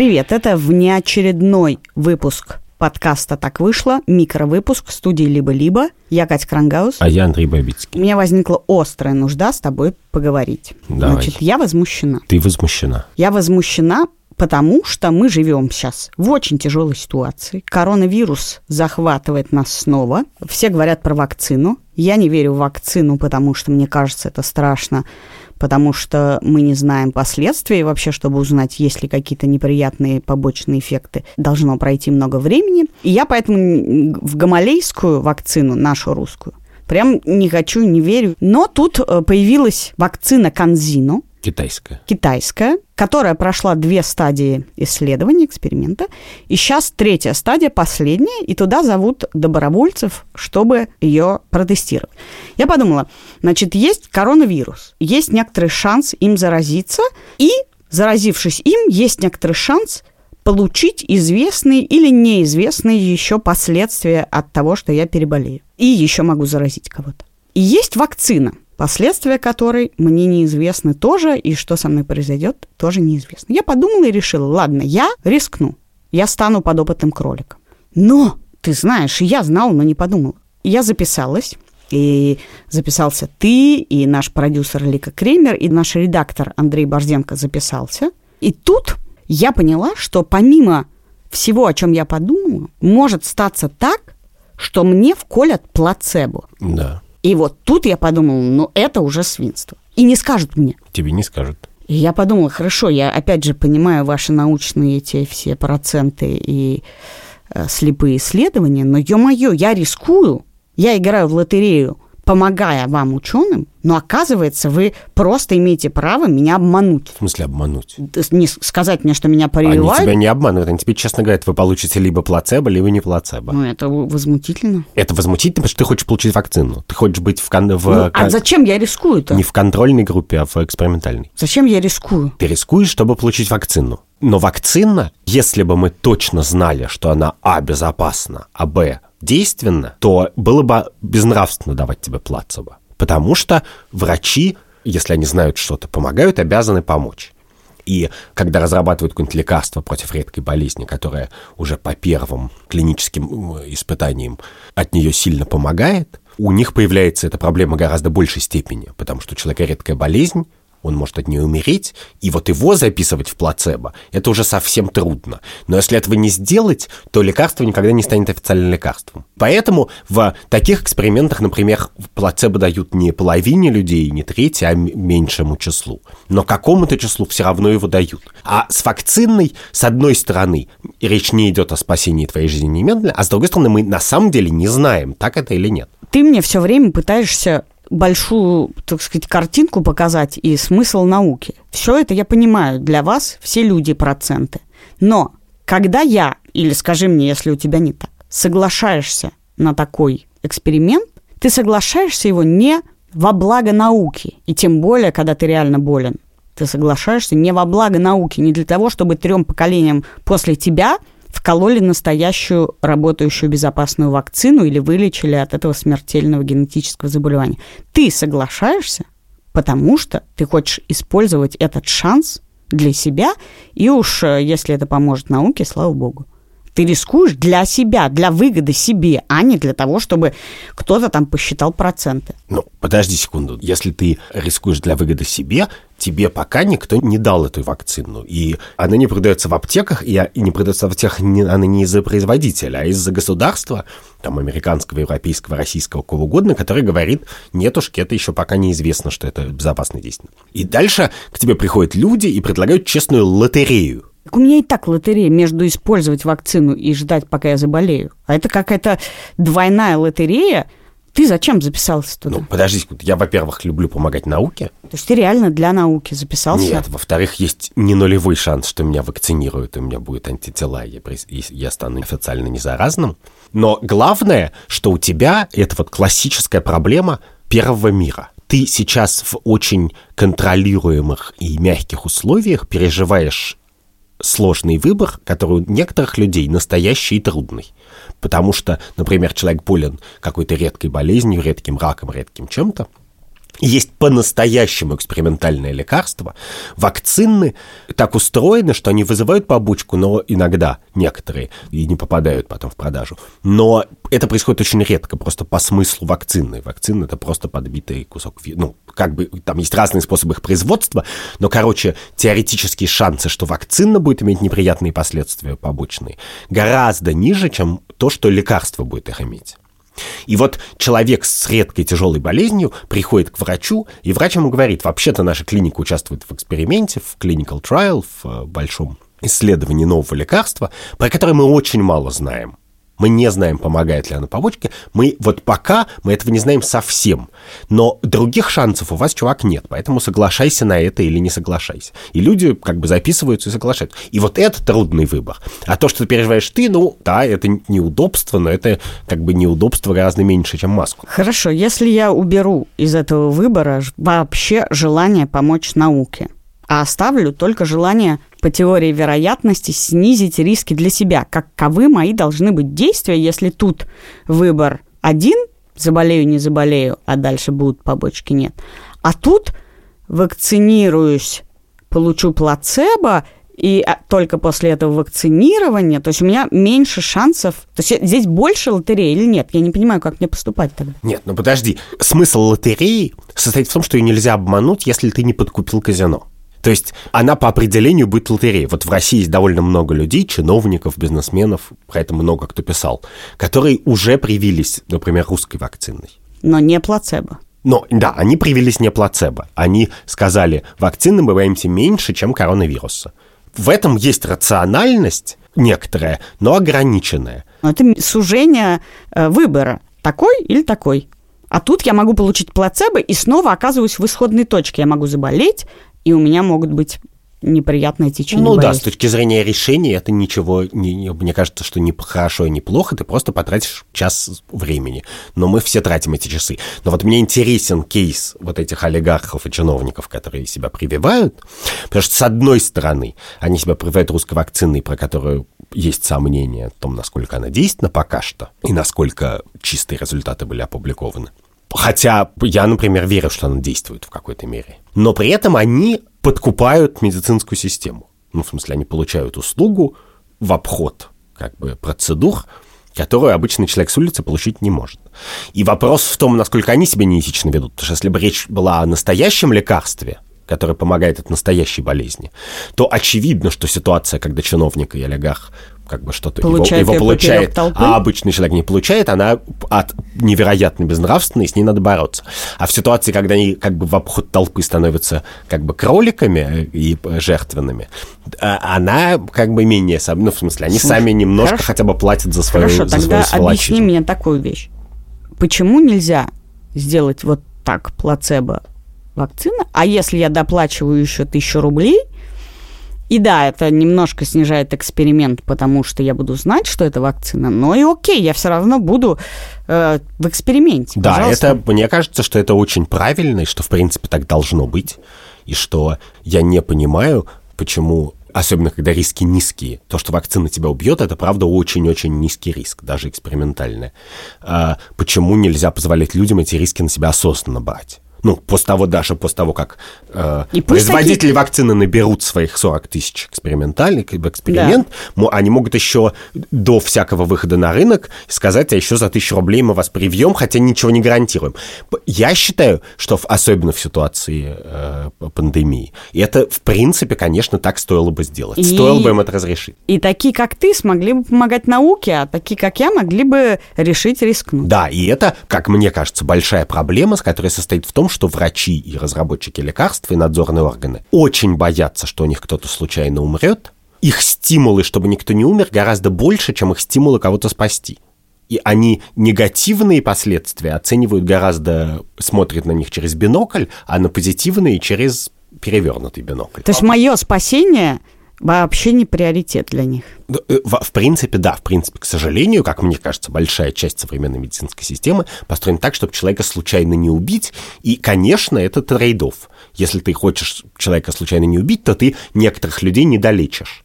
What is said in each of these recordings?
Привет, это внеочередной выпуск подкаста «Так вышло», микровыпуск студии «Либо-либо». Я Катя Крангаус. А я Андрей Бабицкий. У меня возникла острая нужда с тобой поговорить. Давай. Значит, я возмущена. Ты возмущена. Я возмущена, потому что мы живем сейчас в очень тяжелой ситуации. Коронавирус захватывает нас снова. Все говорят про вакцину. Я не верю в вакцину, потому что мне кажется, это страшно потому что мы не знаем последствий. вообще, чтобы узнать, есть ли какие-то неприятные побочные эффекты, должно пройти много времени. И я поэтому в гамалейскую вакцину, нашу русскую, прям не хочу, не верю. Но тут э, появилась вакцина Канзино, Китайская. Китайская, которая прошла две стадии исследования, эксперимента. И сейчас третья стадия, последняя, и туда зовут добровольцев, чтобы ее протестировать. Я подумала, значит, есть коронавирус, есть некоторый шанс им заразиться, и заразившись им, есть некоторый шанс получить известные или неизвестные еще последствия от того, что я переболею. И еще могу заразить кого-то. И есть вакцина – последствия которой мне неизвестны тоже, и что со мной произойдет, тоже неизвестно. Я подумала и решила, ладно, я рискну, я стану подопытным кроликом. Но, ты знаешь, я знала, но не подумала. Я записалась, и записался ты, и наш продюсер Лика Кремер, и наш редактор Андрей Борзенко записался. И тут я поняла, что помимо всего, о чем я подумала, может статься так, что мне вколят плацебо. Да. И вот тут я подумала, ну это уже свинство. И не скажут мне. Тебе не скажут. И я подумала, хорошо, я опять же понимаю ваши научные эти все проценты и э, слепые исследования, но, ё-моё, я рискую, я играю в лотерею, помогая вам, ученым, но оказывается, вы просто имеете право меня обмануть. В смысле обмануть? Не сказать мне, что меня прививают. Они тебя не обманывают, они тебе честно говорят, вы получите либо плацебо, либо не плацебо. Ну, это возмутительно. Это возмутительно, потому что ты хочешь получить вакцину. Ты хочешь быть в... Кон... в ну, а зачем я рискую-то? Не в контрольной группе, а в экспериментальной. Зачем я рискую? Ты рискуешь, чтобы получить вакцину. Но вакцина, если бы мы точно знали, что она а. безопасна, а б действенно, то было бы безнравственно давать тебе плацебо. Потому что врачи, если они знают что-то, помогают, обязаны помочь. И когда разрабатывают какое-нибудь лекарство против редкой болезни, которое уже по первым клиническим испытаниям от нее сильно помогает, у них появляется эта проблема гораздо большей степени, потому что у человека редкая болезнь, он может от нее умереть, и вот его записывать в плацебо, это уже совсем трудно. Но если этого не сделать, то лекарство никогда не станет официальным лекарством. Поэтому в таких экспериментах, например, плацебо дают не половине людей, не трети, а меньшему числу. Но какому-то числу все равно его дают. А с вакцинной, с одной стороны, речь не идет о спасении твоей жизни немедленно, а с другой стороны, мы на самом деле не знаем, так это или нет. Ты мне все время пытаешься большую, так сказать, картинку показать и смысл науки. Все это я понимаю, для вас все люди проценты. Но когда я, или скажи мне, если у тебя не так, соглашаешься на такой эксперимент, ты соглашаешься его не во благо науки, и тем более, когда ты реально болен. Ты соглашаешься не во благо науки, не для того, чтобы трем поколениям после тебя – вкололи настоящую работающую безопасную вакцину или вылечили от этого смертельного генетического заболевания. Ты соглашаешься, потому что ты хочешь использовать этот шанс для себя, и уж э, если это поможет науке, слава богу. Ты рискуешь для себя, для выгоды себе, а не для того, чтобы кто-то там посчитал проценты. Ну, подожди секунду. Если ты рискуешь для выгоды себе, тебе пока никто не дал эту вакцину. И она не продается в аптеках, и не продается в аптеках она не из-за производителя, а из-за государства, там, американского, европейского, российского, кого угодно, который говорит, нетушки, это еще пока неизвестно, что это безопасно действие. И дальше к тебе приходят люди и предлагают честную лотерею. У меня и так лотерея между использовать вакцину и ждать, пока я заболею. А это какая-то двойная лотерея. Ты зачем записался туда? Ну, подожди, я, во-первых, люблю помогать науке. То есть ты реально для науки записался? Нет, во-вторых, есть не нулевой шанс, что меня вакцинируют, и у меня будут антитела, и я стану официально незаразным. Но главное, что у тебя это вот классическая проблема первого мира. Ты сейчас в очень контролируемых и мягких условиях переживаешь сложный выбор, который у некоторых людей настоящий и трудный. Потому что, например, человек болен какой-то редкой болезнью, редким раком, редким чем-то, есть по-настоящему экспериментальное лекарство. Вакцины так устроены, что они вызывают побочку, но иногда некоторые и не попадают потом в продажу. Но это происходит очень редко, просто по смыслу вакцины. Вакцина – это просто подбитый кусок, ну, как бы там есть разные способы их производства, но, короче, теоретические шансы, что вакцина будет иметь неприятные последствия побочные, гораздо ниже, чем то, что лекарство будет их иметь. И вот человек с редкой тяжелой болезнью приходит к врачу, и врач ему говорит, вообще-то наша клиника участвует в эксперименте, в clinical trial, в э, большом исследовании нового лекарства, про которое мы очень мало знаем. Мы не знаем, помогает ли она побочке. Мы вот пока мы этого не знаем совсем. Но других шансов у вас, чувак, нет. Поэтому соглашайся на это или не соглашайся. И люди как бы записываются и соглашаются. И вот это трудный выбор. А то, что ты переживаешь ты, ну, да, это неудобство, но это как бы неудобство гораздо меньше, чем маску. Хорошо, если я уберу из этого выбора вообще желание помочь науке, а оставлю только желание по теории вероятности снизить риски для себя. Каковы мои должны быть действия, если тут выбор один, заболею, не заболею, а дальше будут побочки, нет. А тут вакцинируюсь, получу плацебо, и а, только после этого вакцинирования, то есть у меня меньше шансов, то есть здесь больше лотереи или нет? Я не понимаю, как мне поступать тогда. Нет, ну подожди, смысл лотереи состоит в том, что ее нельзя обмануть, если ты не подкупил казино. То есть она по определению будет лотереей. Вот в России есть довольно много людей, чиновников, бизнесменов, про это много кто писал, которые уже привились, например, русской вакциной. Но не плацебо. Но да, они привились не плацебо. Они сказали, вакцины мы боимся меньше, чем коронавируса. В этом есть рациональность некоторая, но ограниченная. Это сужение э, выбора. Такой или такой. А тут я могу получить плацебо и снова оказываюсь в исходной точке. Я могу заболеть, и у меня могут быть неприятное течение Ну болезни. да, с точки зрения решения это ничего, не, не, мне кажется, что не хорошо и не плохо, ты просто потратишь час времени. Но мы все тратим эти часы. Но вот мне интересен кейс вот этих олигархов и чиновников, которые себя прививают, потому что с одной стороны они себя прививают русской вакциной, про которую есть сомнения о том, насколько она действенна пока что, и насколько чистые результаты были опубликованы. Хотя я, например, верю, что она действует в какой-то мере. Но при этом они подкупают медицинскую систему. Ну, в смысле, они получают услугу в обход как бы процедур, которую обычный человек с улицы получить не может. И вопрос в том, насколько они себя неэтично ведут. Потому что если бы речь была о настоящем лекарстве, которое помогает от настоящей болезни, то очевидно, что ситуация, когда чиновник и олигарх как бы что-то его, его получает, а обычный человек не получает, она от невероятно безнравственной, с ней надо бороться. А в ситуации, когда они как бы в обход толпы становятся как бы кроликами и жертвенными, а, она как бы менее, ну, в смысле, они Слушай, сами немножко хорошо. хотя бы платят за свою Хорошо, за тогда свою объясни мне такую вещь. Почему нельзя сделать вот так плацебо вакцина, а если я доплачиваю еще тысячу рублей – и да, это немножко снижает эксперимент, потому что я буду знать, что это вакцина, но и окей, я все равно буду э, в эксперименте. Да, Пожалуйста. это мне кажется, что это очень правильно, и что в принципе так должно быть, и что я не понимаю, почему особенно когда риски низкие. То, что вакцина тебя убьет, это, правда, очень-очень низкий риск, даже экспериментальный. А почему нельзя позволять людям эти риски на себя осознанно брать? Ну, после того, даже после того, как э, производители такие... вакцины наберут своих 40 тысяч экспериментальных, эксперимент, да. они могут еще до всякого выхода на рынок сказать, а еще за тысячу рублей мы вас привьем, хотя ничего не гарантируем. Я считаю, что в, особенно в ситуации э, пандемии, это, в принципе, конечно, так стоило бы сделать. И... Стоило бы им это разрешить. И такие, как ты, смогли бы помогать науке, а такие, как я, могли бы решить рискнуть. Да, и это, как мне кажется, большая проблема, с которой состоит в том, что врачи и разработчики лекарств и надзорные органы очень боятся, что у них кто-то случайно умрет. Их стимулы, чтобы никто не умер, гораздо больше, чем их стимулы кого-то спасти. И они негативные последствия оценивают гораздо, смотрят на них через бинокль, а на позитивные через перевернутый бинокль. То есть мое спасение вообще не приоритет для них. Э, в, принципе, да, в принципе, к сожалению, как мне кажется, большая часть современной медицинской системы построена так, чтобы человека случайно не убить. И, конечно, это трейдов. Если ты хочешь человека случайно не убить, то ты некоторых людей не долечишь.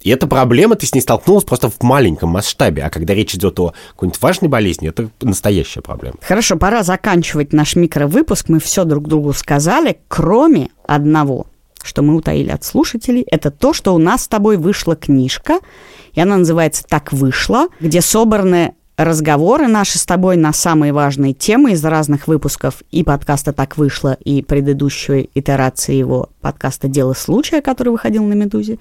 И эта проблема, ты с ней столкнулась просто в маленьком масштабе. А когда речь идет о какой-нибудь важной болезни, это настоящая проблема. Хорошо, пора заканчивать наш микровыпуск. Мы все друг другу сказали, кроме одного, что мы утаили от слушателей. Это то, что у нас с тобой вышла книжка, и она называется «Так вышло», где собраны разговоры наши с тобой на самые важные темы из разных выпусков и подкаста «Так вышло», и предыдущей итерации его подкаста «Дело случая», который выходил на «Медузе».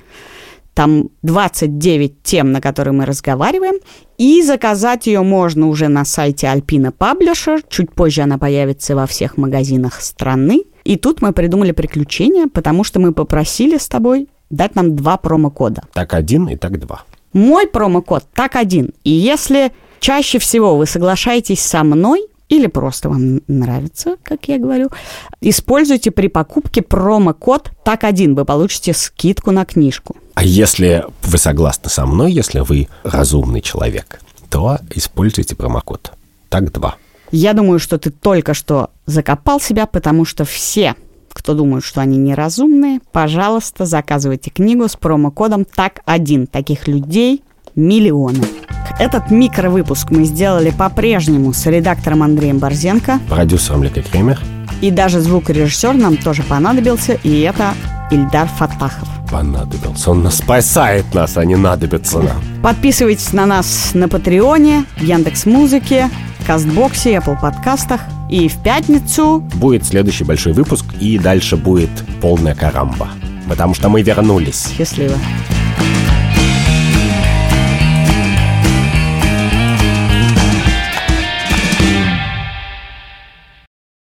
Там 29 тем, на которые мы разговариваем. И заказать ее можно уже на сайте Alpina Publisher. Чуть позже она появится во всех магазинах страны. И тут мы придумали приключения, потому что мы попросили с тобой дать нам два промокода. Так один и так два. Мой промокод так один. И если чаще всего вы соглашаетесь со мной, или просто вам нравится, как я говорю, используйте при покупке промокод так один, вы получите скидку на книжку. А если вы согласны со мной, если вы разумный человек, то используйте промокод так два. Я думаю, что ты только что закопал себя, потому что все, кто думают, что они неразумные, пожалуйста, заказывайте книгу с промокодом так один. Таких людей миллионы. Этот микровыпуск мы сделали по-прежнему с редактором Андреем Борзенко. Продюсером Ликой Кремер. И даже звукорежиссер нам тоже понадобился, и это Ильдар Фатахов. Понадобился. Он нас спасает нас, а не надобится нам. Подписывайтесь на нас на Патреоне, в Яндекс Музыке, Кастбоксе, Apple подкастах. И в пятницу... Будет следующий большой выпуск, и дальше будет полная карамба. Потому что мы вернулись. Счастливо.